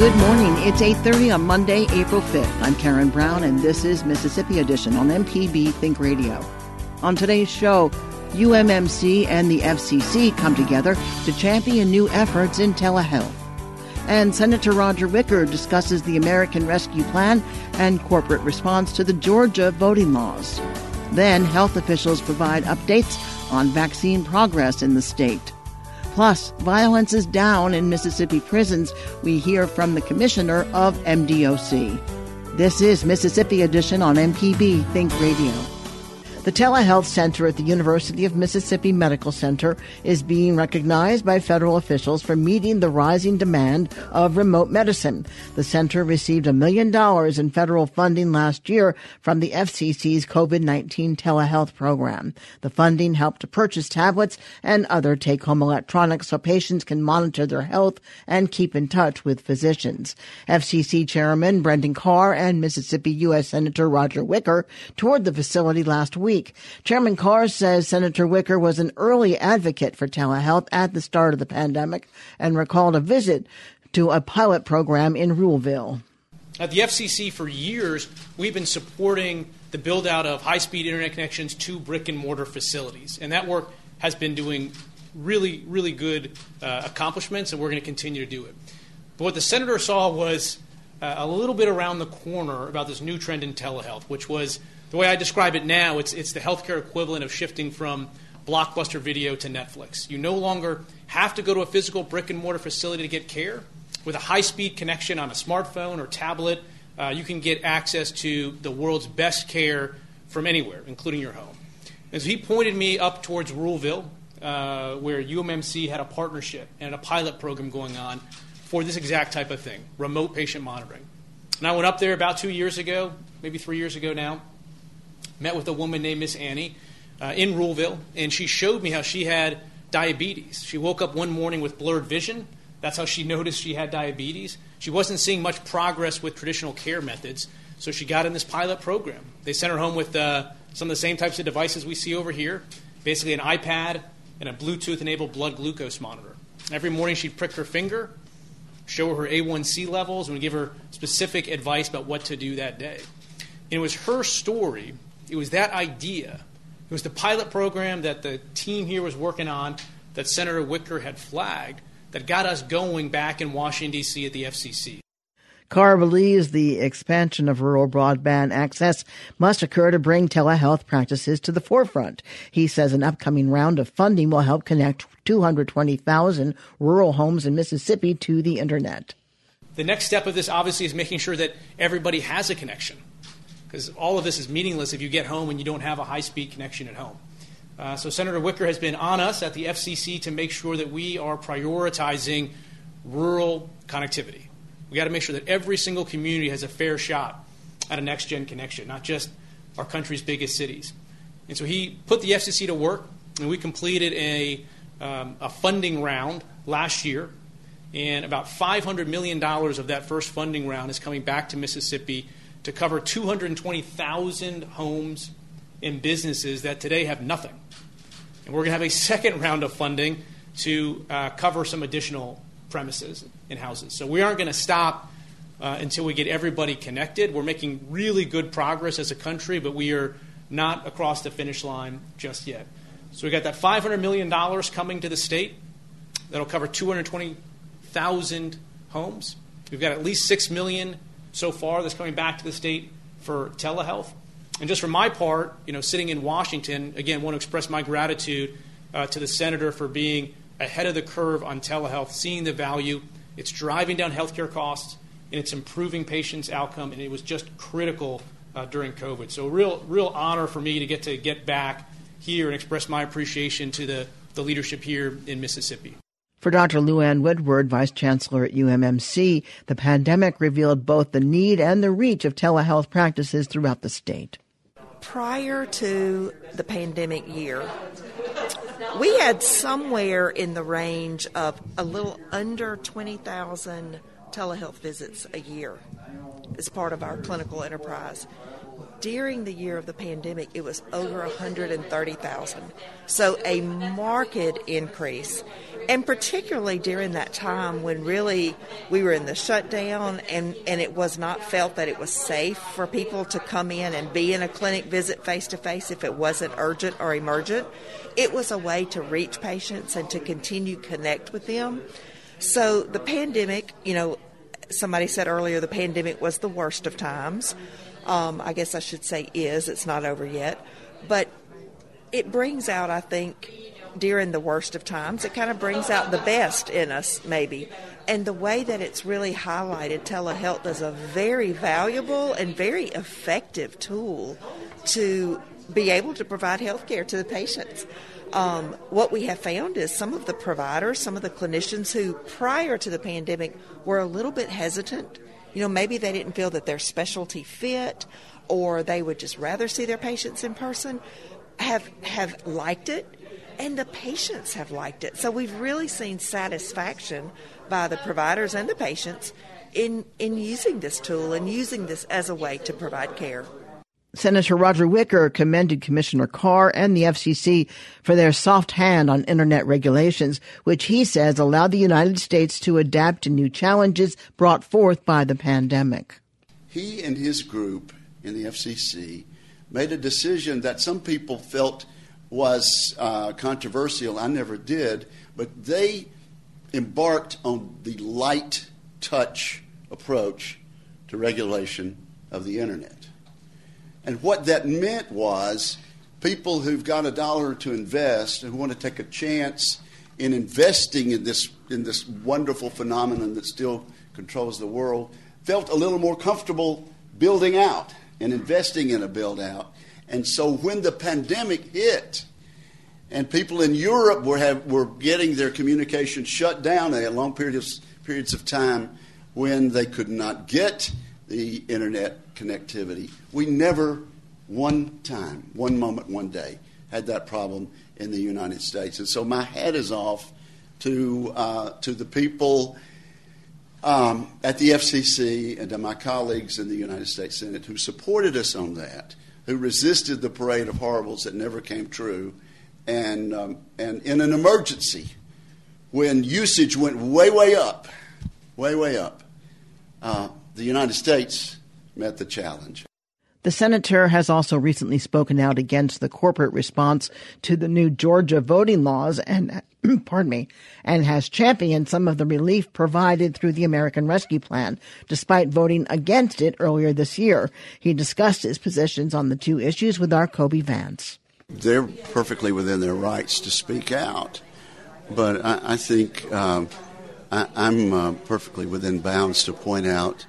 Good morning. It's 8:30 on Monday, April 5th. I'm Karen Brown and this is Mississippi Edition on MPB Think Radio. On today's show, UMMC and the FCC come together to champion new efforts in telehealth. And Senator Roger Wicker discusses the American Rescue Plan and corporate response to the Georgia voting laws. Then, health officials provide updates on vaccine progress in the state. Plus, violence is down in Mississippi prisons. We hear from the commissioner of MDOC. This is Mississippi Edition on MPB Think Radio. The Telehealth Center at the University of Mississippi Medical Center is being recognized by federal officials for meeting the rising demand of remote medicine. The center received a million dollars in federal funding last year from the FCC's COVID-19 telehealth program. The funding helped to purchase tablets and other take-home electronics so patients can monitor their health and keep in touch with physicians. FCC Chairman Brendan Carr and Mississippi U.S. Senator Roger Wicker toured the facility last week week. Chairman Carr says Senator Wicker was an early advocate for telehealth at the start of the pandemic and recalled a visit to a pilot program in Ruleville. At the FCC, for years, we've been supporting the build out of high speed internet connections to brick and mortar facilities. And that work has been doing really, really good uh, accomplishments, and we're going to continue to do it. But what the senator saw was uh, a little bit around the corner about this new trend in telehealth, which was the way I describe it now, it's, it's the healthcare equivalent of shifting from blockbuster video to Netflix. You no longer have to go to a physical brick and mortar facility to get care. With a high speed connection on a smartphone or tablet, uh, you can get access to the world's best care from anywhere, including your home. And so he pointed me up towards Ruleville, uh, where UMMC had a partnership and a pilot program going on for this exact type of thing remote patient monitoring. And I went up there about two years ago, maybe three years ago now, met with a woman named Miss Annie uh, in Ruleville, and she showed me how she had diabetes. She woke up one morning with blurred vision. That's how she noticed she had diabetes. She wasn't seeing much progress with traditional care methods, so she got in this pilot program. They sent her home with uh, some of the same types of devices we see over here basically, an iPad and a Bluetooth enabled blood glucose monitor. Every morning, she'd prick her finger, show her her A1C levels, and give her specific advice about what to do that day. And it was her story it was that idea. It was the pilot program that the team here was working on that Senator Wicker had flagged that got us going back in Washington, D.C. at the FCC. Carr believes the expansion of rural broadband access must occur to bring telehealth practices to the forefront. He says an upcoming round of funding will help connect 220,000 rural homes in Mississippi to the internet. The next step of this obviously is making sure that everybody has a connection because all of this is meaningless if you get home and you don't have a high speed connection at home. Uh, so, Senator Wicker has been on us at the FCC to make sure that we are prioritizing rural connectivity. We got to make sure that every single community has a fair shot at a next gen connection, not just our country's biggest cities. And so he put the FCC to work And we completed a, um, a funding round last year, and about $500 million of that first funding round is coming back to Mississippi to cover 220,000 homes and businesses that today have nothing. And we're going to have a second round of funding to uh, cover some additional premises and houses. So we aren't going to stop uh, until we get everybody connected. We're making really good progress as a country, but we are not across the finish line just yet. So we got that $500 million coming to the state that'll cover 220,000 homes. We've got at least 6 million so far that's coming back to the state for telehealth. And just for my part, you know, sitting in Washington, again, want to express my gratitude uh, to the senator for being ahead of the curve on telehealth, seeing the value. It's driving down healthcare costs and it's improving patients' outcome, and it was just critical uh, during COVID. So, real, real honor for me to get to get back here and express my appreciation to the, the leadership here in Mississippi. For Dr. Lou Ann Woodward, Vice Chancellor at UMMC, the pandemic revealed both the need and the reach of telehealth practices throughout the state. Prior to the pandemic year, we had somewhere in the range of a little under 20,000 telehealth visits a year as part of our clinical enterprise. During the year of the pandemic, it was over 130,000. So a marked increase. And particularly during that time when really we were in the shutdown and, and it was not felt that it was safe for people to come in and be in a clinic visit face to face if it wasn't urgent or emergent. It was a way to reach patients and to continue connect with them. So the pandemic, you know, somebody said earlier the pandemic was the worst of times. Um, I guess I should say is. It's not over yet. But it brings out, I think, during the worst of times, it kind of brings out the best in us, maybe. And the way that it's really highlighted telehealth as a very valuable and very effective tool to be able to provide health care to the patients. Um, what we have found is some of the providers, some of the clinicians who prior to the pandemic were a little bit hesitant. You know, maybe they didn't feel that their specialty fit or they would just rather see their patients in person, have have liked it and the patients have liked it. So we've really seen satisfaction by the providers and the patients in in using this tool and using this as a way to provide care. Senator Roger Wicker commended Commissioner Carr and the FCC for their soft hand on internet regulations, which he says allowed the United States to adapt to new challenges brought forth by the pandemic. He and his group in the FCC made a decision that some people felt was uh, controversial. I never did, but they embarked on the light touch approach to regulation of the internet. And what that meant was people who've got a dollar to invest and who want to take a chance in investing in this in this wonderful phenomenon that still controls the world felt a little more comfortable building out and investing in a build out. And so when the pandemic hit and people in Europe were have, were getting their communication shut down, they had long periods periods of time when they could not get the internet connectivity. We never, one time, one moment, one day, had that problem in the United States. And so my hat is off to, uh, to the people um, at the FCC and to my colleagues in the United States Senate who supported us on that, who resisted the parade of horribles that never came true. And, um, and in an emergency, when usage went way, way up, way, way up, uh, the United States met the challenge. The senator has also recently spoken out against the corporate response to the new Georgia voting laws and pardon me, and has championed some of the relief provided through the American Rescue Plan, despite voting against it earlier this year. He discussed his positions on the two issues with our Kobee Vance. They're perfectly within their rights to speak out, but I, I think um, I, am uh, perfectly within bounds to point out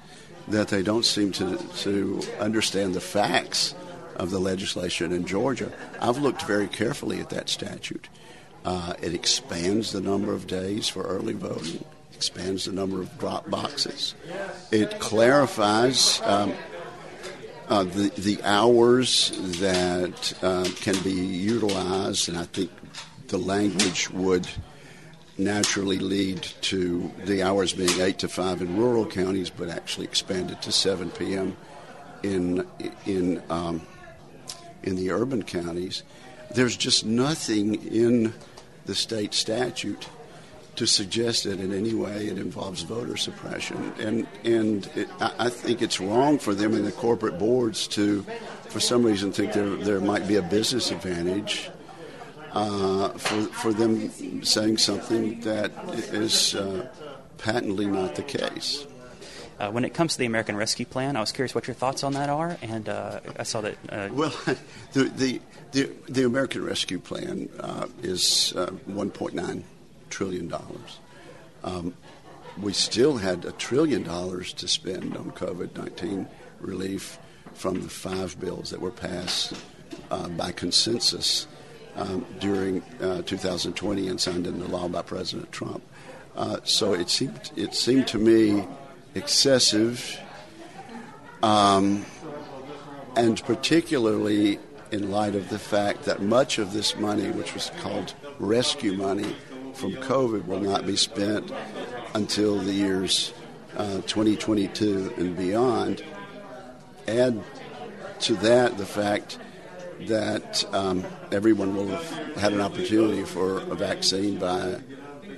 that they don't seem to, to understand the facts of the legislation in Georgia. I've looked very carefully at that statute. Uh, it expands the number of days for early voting, expands the number of drop boxes. It clarifies um, uh, the, the hours that uh, can be utilized, and I think the language would naturally lead to the hours being 8 to 5 in rural counties, but actually expanded to 7 p.m. in, in, um, in the urban counties. There's just nothing in the state statute to suggest that in any way it involves voter suppression. And, and it, I think it's wrong for them and the corporate boards to, for some reason, think there, there might be a business advantage uh, for, for them saying something that is uh, patently not the case. Uh, when it comes to the American Rescue Plan, I was curious what your thoughts on that are, and uh, I saw that. Uh, well, the, the, the, the, American Rescue Plan uh, is $1.9 trillion. Um, we still had a trillion dollars to spend on COVID 19 relief from the five bills that were passed by consensus um, during uh, 2020 and signed into law by President Trump. Uh, so it seemed it seemed to me excessive, um, and particularly in light of the fact that much of this money, which was called rescue money from COVID, will not be spent until the years uh, 2022 and beyond. Add to that the fact that um, everyone will have had an opportunity for a vaccine by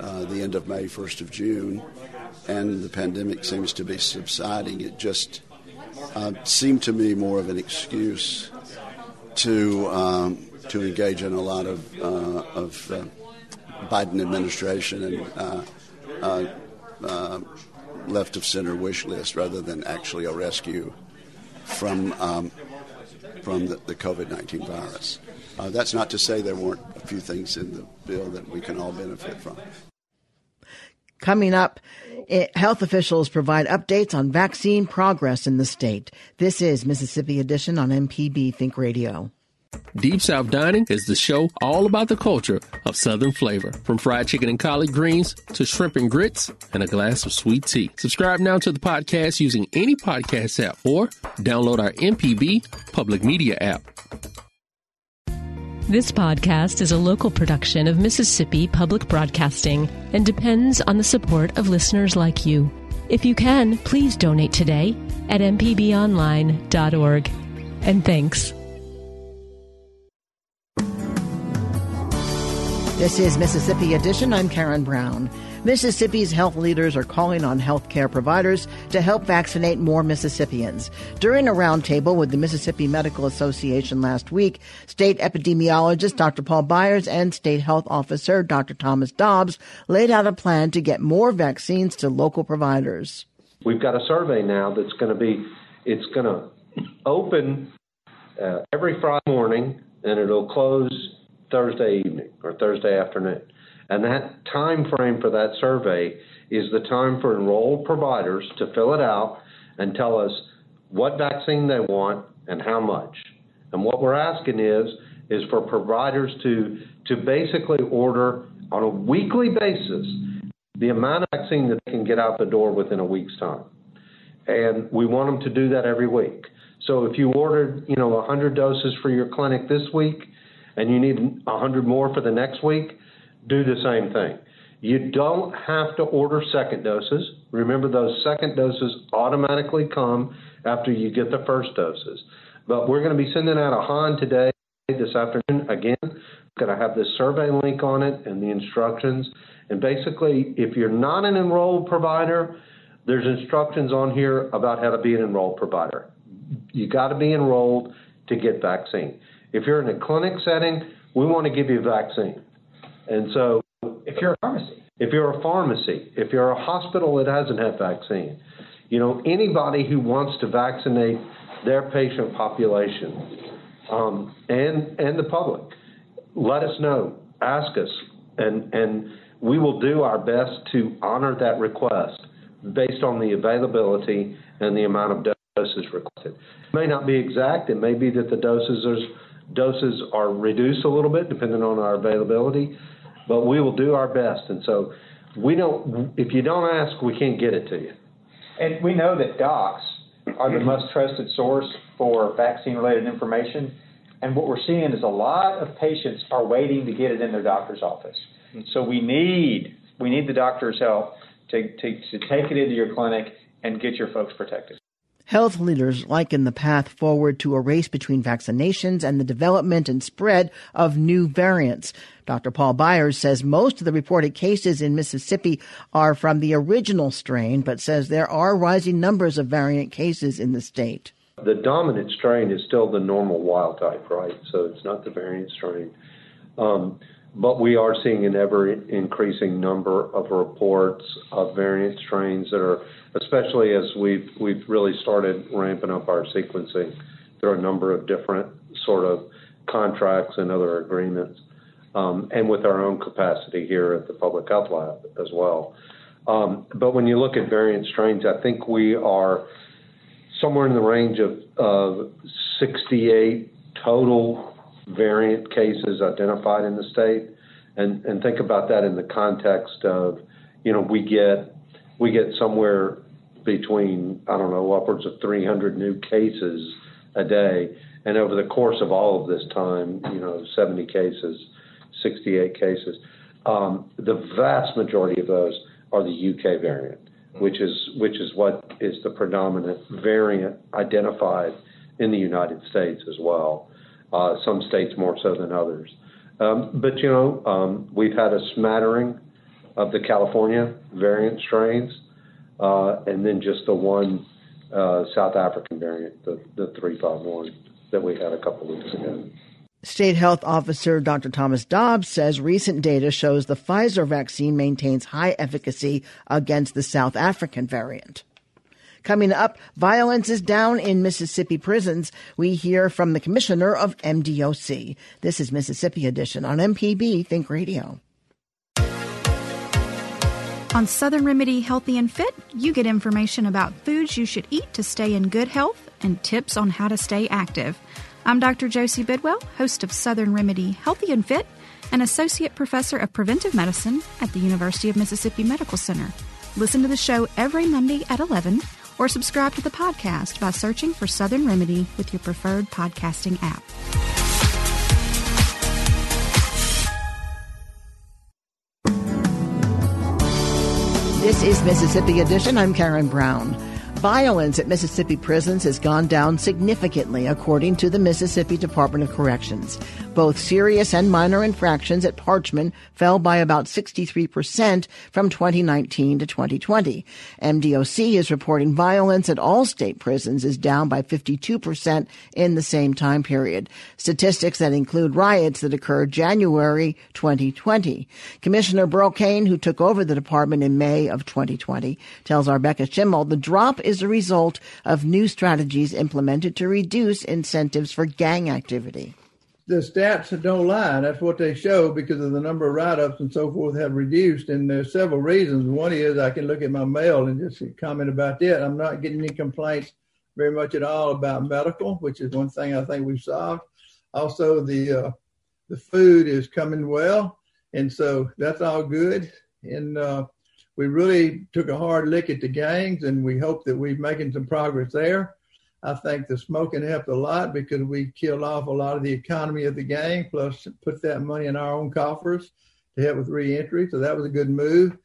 uh, the end of May, 1st of June, and the pandemic seems to be subsiding. It just uh, seemed to me more of an excuse to um, to engage in a lot of uh, of uh, Biden administration and uh, uh, left of center wish list rather than actually a rescue from um, from the, the COVID 19 virus. Uh, that's not to say there weren't a few things in the bill that we can all benefit from. Coming up, it, health officials provide updates on vaccine progress in the state. This is Mississippi Edition on MPB Think Radio. Deep South Dining is the show all about the culture of Southern flavor, from fried chicken and collard greens to shrimp and grits and a glass of sweet tea. Subscribe now to the podcast using any podcast app or download our MPB public media app. This podcast is a local production of Mississippi Public Broadcasting and depends on the support of listeners like you. If you can, please donate today at mpbonline.org. And thanks. This is Mississippi Edition. I'm Karen Brown. Mississippi's health leaders are calling on healthcare providers to help vaccinate more Mississippians. During a roundtable with the Mississippi Medical Association last week, state epidemiologist Dr. Paul Byers and state health officer Dr. Thomas Dobbs laid out a plan to get more vaccines to local providers. We've got a survey now that's going to be, it's going to open uh, every Friday morning and it'll close Thursday evening or Thursday afternoon. And that time frame for that survey is the time for enrolled providers to fill it out and tell us what vaccine they want and how much. And what we're asking is is for providers to to basically order on a weekly basis the amount of vaccine that they can get out the door within a week's time. And we want them to do that every week. So if you ordered, you know, 100 doses for your clinic this week, and you need 100 more for the next week, do the same thing. You don't have to order second doses. Remember, those second doses automatically come after you get the first doses. But we're going to be sending out a HAN today, this afternoon. Again, going to have this survey link on it and the instructions. And basically, if you're not an enrolled provider, there's instructions on here about how to be an enrolled provider. You got to be enrolled to get vaccine. If you're in a clinic setting, we want to give you a vaccine. And so, if you're a pharmacy, if you're a pharmacy, if you're a hospital that hasn't had vaccine, you know, anybody who wants to vaccinate their patient population um, and and the public, let us know, ask us, and and we will do our best to honor that request based on the availability and the amount of doses requested. It may not be exact. It may be that the doses are doses are reduced a little bit depending on our availability, but we will do our best. And so we don't, if you don't ask, we can't get it to you. And we know that docs are the most trusted source for vaccine related information. And what we're seeing is a lot of patients are waiting to get it in their doctor's office. So we need we need the doctor's help to, to, to take it into your clinic and get your folks protected. Health leaders liken the path forward to a race between vaccinations and the development and spread of new variants. Dr. Paul Byers says most of the reported cases in Mississippi are from the original strain, but says there are rising numbers of variant cases in the state. The dominant strain is still the normal wild type, right? So it's not the variant strain. Um, but we are seeing an ever increasing number of reports of variant strains that are, especially as we've we've really started ramping up our sequencing through a number of different sort of contracts and other agreements, um, and with our own capacity here at the Public Health Lab as well. Um, but when you look at variant strains, I think we are somewhere in the range of, of 68 total variant cases identified in the state. And, and think about that in the context of, you know, we get we get somewhere between I don't know upwards of 300 new cases a day, and over the course of all of this time, you know, 70 cases, 68 cases, um, the vast majority of those are the UK variant, which is which is what is the predominant variant identified in the United States as well uh, some states more so than others. Um, but, you know, um, we've had a smattering of the California variant strains, uh, and then just the one uh, South African variant, the, the 351 that we had a couple weeks ago. State Health Officer Dr. Thomas Dobbs says recent data shows the Pfizer vaccine maintains high efficacy against the South African variant. Coming up, violence is down in Mississippi prisons. We hear from the commissioner of MDOC. This is Mississippi Edition on MPB Think Radio. On Southern Remedy Healthy and Fit, you get information about foods you should eat to stay in good health and tips on how to stay active. I'm Dr. Josie Bidwell, host of Southern Remedy Healthy and Fit, and Associate Professor of Preventive Medicine at the University of Mississippi Medical Center. Listen to the show every Monday at 11 or subscribe to the podcast by searching for Southern Remedy with your preferred podcasting app. This is Mississippi Edition. I'm Karen Brown. Violence at Mississippi prisons has gone down significantly, according to the Mississippi Department of Corrections. Both serious and minor infractions at Parchman fell by about 63% from 2019 to 2020. MDOC is reporting violence at all state prisons is down by 52% in the same time period. Statistics that include riots that occurred January 2020. Commissioner Burl Cain, who took over the department in May of 2020, tells our Becca Schimmel the drop is a result of new strategies implemented to reduce incentives for gang activity the stats don't lie. That's what they show because of the number of write-ups and so forth have reduced. And there's several reasons. One is I can look at my mail and just comment about that. I'm not getting any complaints very much at all about medical, which is one thing I think we've solved. Also, the uh, the food is coming well, and so that's all good. And uh, we really took a hard look at the gangs, and we hope that we're making some progress there. I think the smoking helped a lot because we killed off a lot of the economy of the gang, plus put that money in our own coffers to help with reentry. So that was a good move.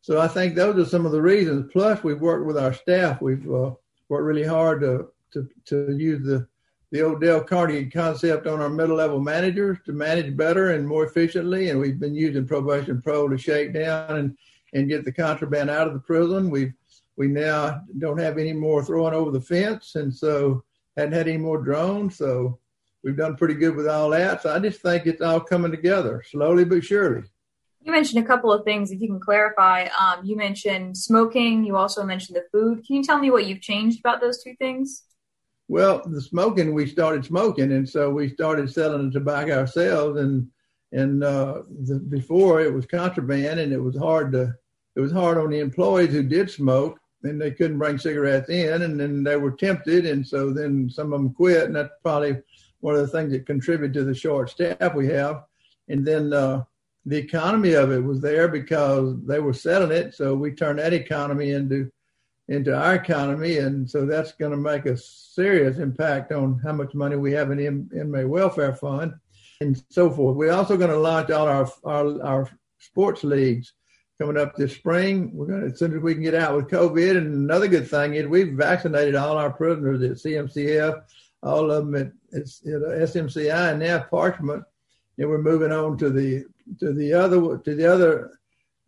So I think those are some of the reasons. Plus, we've worked with our staff. We've uh, worked really hard to, to, to use the, the old Dale Carnegie concept on our middle level managers to manage better and more efficiently. And we've been using Probation Pro to shake down and, and get the contraband out of the prison. We've we now don't have any more throwing over the fence, and so hadn't had any more drones. So we've done pretty good with all that. So I just think it's all coming together slowly but surely. You mentioned a couple of things, if you can clarify. Um, you mentioned smoking. You also mentioned the food. Can you tell me what you've changed about those two things? Well, the smoking, we started smoking, and so we started selling the tobacco ourselves. And and uh, the, before it was contraband, and it was hard to it was hard on the employees who did smoke and they couldn't bring cigarettes in, and then they were tempted, and so then some of them quit, and that's probably one of the things that contributed to the short staff we have. And then uh, the economy of it was there because they were selling it, so we turned that economy into into our economy, and so that's going to make a serious impact on how much money we have in the inmate welfare fund and so forth. We're also going to launch all our our, our sports leagues coming up this spring. We're going to, as soon as we can get out with COVID. And another good thing is we've vaccinated all our prisoners at CMCF, all of them at, at, at SMCI, and now Parchman. And we're moving on to the to the other to the other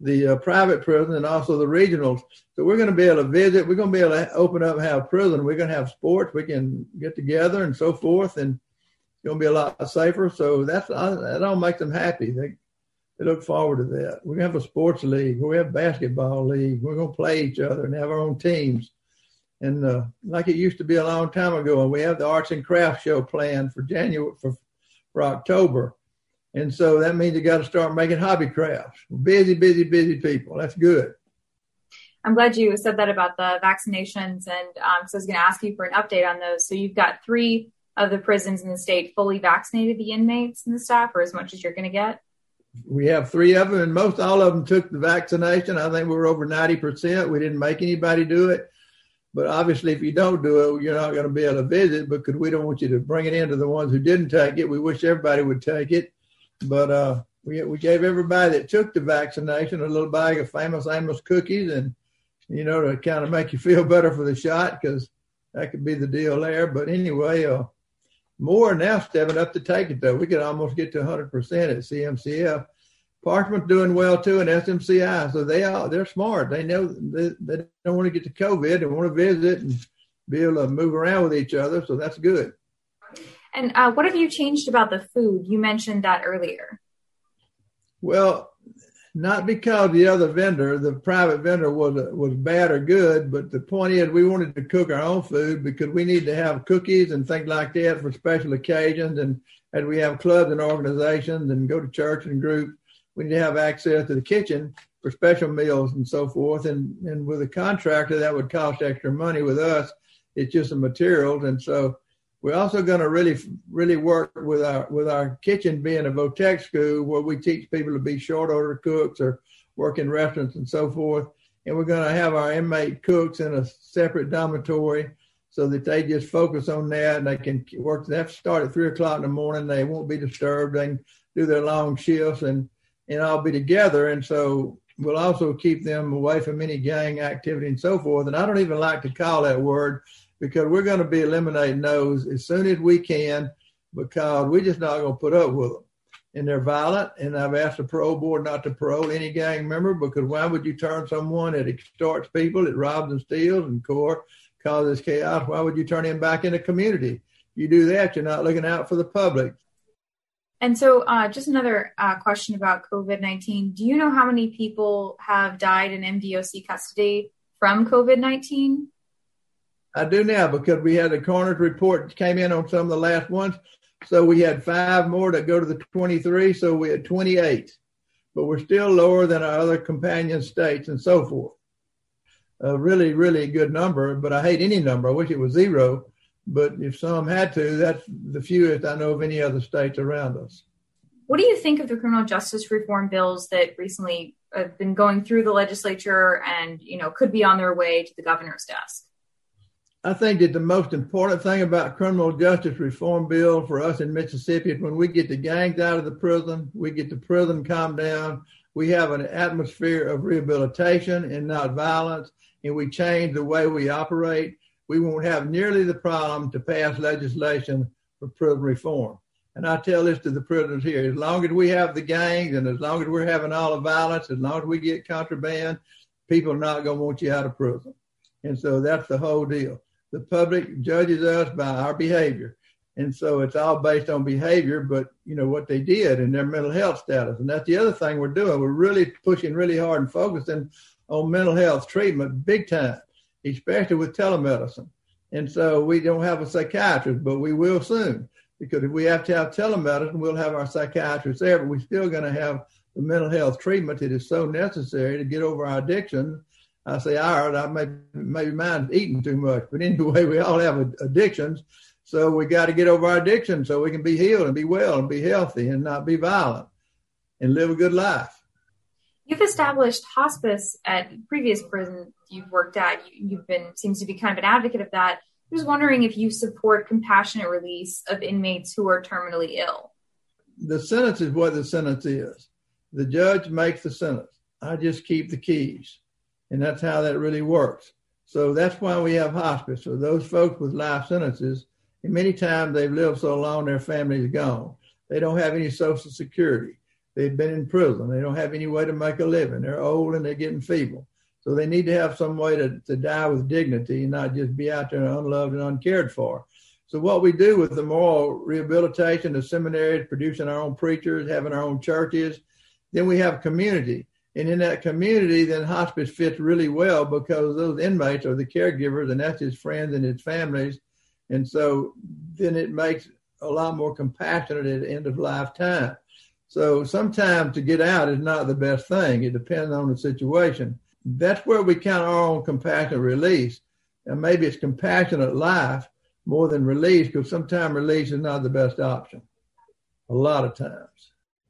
the uh, private prison and also the regionals. So we're going to be able to visit. We're going to be able to open up have prison. We're going to have sports. We can get together and so forth, and going to be a lot safer. So that's that all makes them happy. They they look forward to that. We're going to have a sports league. We have basketball league. We're going to play each other and have our own teams. And uh, like it used to be a long time ago, and we have the arts and crafts show planned for January for, for October. And so that means you got to start making hobby crafts. Busy, busy, busy people. That's good. I'm glad you said that about the vaccinations, and um, so I was going to ask you for an update on those. So you've got three of the prisons in the state fully vaccinated, the inmates and the staff, or as much as you're going to get we have three of them, and most all of them took the vaccination. I think we were over 90%. We didn't make anybody do it. But obviously, if you don't do it, you're not going to be able to visit because we don't want you to bring it into the ones who didn't take it. We wish everybody would take it. But uh, we, we gave everybody that took the vaccination a little bag of Famous Amos cookies and, you know, to kind of make you feel better for the shot because that could be the deal there. But anyway, uh, more now stepping up to take it though. We could almost get to 100% at CMCF. Parchman's doing well too in SMCI, so they are they're smart. They know they, they don't want to get to COVID. They want to visit and be able to move around with each other, so that's good. And uh, what have you changed about the food? You mentioned that earlier. Well, not because the other vendor, the private vendor, was was bad or good, but the point is we wanted to cook our own food because we need to have cookies and things like that for special occasions, and as we have clubs and organizations and go to church and groups, we need to have access to the kitchen for special meals and so forth. And and with a contractor, that would cost extra money. With us, it's just the materials, and so we're also going to really, really work with our with our kitchen being a Votech school where we teach people to be short order cooks or work in restaurants and so forth. And we're going to have our inmate cooks in a separate dormitory so that they just focus on that and they can work. They have to start at three o'clock in the morning. They won't be disturbed. They can do their long shifts and and all be together. And so we'll also keep them away from any gang activity and so forth. And I don't even like to call that word because we're going to be eliminating those as soon as we can because we're just not going to put up with them. And they're violent. And I've asked the parole board not to parole any gang member because why would you turn someone that extorts people, that robs and steals and core causes chaos? Why would you turn him back in the community? You do that, you're not looking out for the public. And so, uh, just another uh, question about COVID 19. Do you know how many people have died in MDOC custody from COVID 19? I do now because we had a coroner's report came in on some of the last ones. So we had five more to go to the 23. So we had 28, but we're still lower than our other companion states and so forth. A really, really good number, but I hate any number. I wish it was zero. But if some had to, that's the fewest I know of any other states around us. What do you think of the criminal justice reform bills that recently have been going through the legislature and you know could be on their way to the governor's desk? I think that the most important thing about criminal justice reform bill for us in Mississippi is when we get the gangs out of the prison, we get the prison calmed down, we have an atmosphere of rehabilitation and not violence, and we change the way we operate, we won't have nearly the problem to pass legislation for prison reform. And I tell this to the prisoners here, as long as we have the gangs and as long as we're having all the violence, as long as we get contraband, people are not going to want you out of prison. And so that's the whole deal the public judges us by our behavior. And so it's all based on behavior, but you know what they did and their mental health status. And that's the other thing we're doing. We're really pushing really hard and focusing on mental health treatment big time, especially with telemedicine. And so we don't have a psychiatrist, but we will soon. Because if we have to have telemedicine, we'll have our psychiatrist there, but we're still going to have the mental health treatment that is so necessary to get over our addiction I say ours, I may, maybe mine's eating too much, but anyway, we all have addictions. So we got to get over our addiction so we can be healed and be well and be healthy and not be violent and live a good life. You've established hospice at previous prison you've worked at. You, have been seems to be kind of an advocate of that. I was wondering if you support compassionate release of inmates who are terminally ill. The sentence is what the sentence is. The judge makes the sentence. I just keep the keys. And that's how that really works. So that's why we have hospice. So those folks with life sentences, and many times they've lived so long their family's gone. They don't have any social security. They've been in prison. They don't have any way to make a living. They're old and they're getting feeble. So they need to have some way to, to die with dignity and not just be out there unloved and uncared for. So what we do with the moral rehabilitation, the seminaries, producing our own preachers, having our own churches, then we have community. And in that community, then hospice fits really well because those inmates are the caregivers and that's his friends and his families. And so then it makes a lot more compassionate at end of lifetime. So sometimes to get out is not the best thing. It depends on the situation. That's where we count our own compassionate release. And maybe it's compassionate life more than release because sometimes release is not the best option. A lot of times.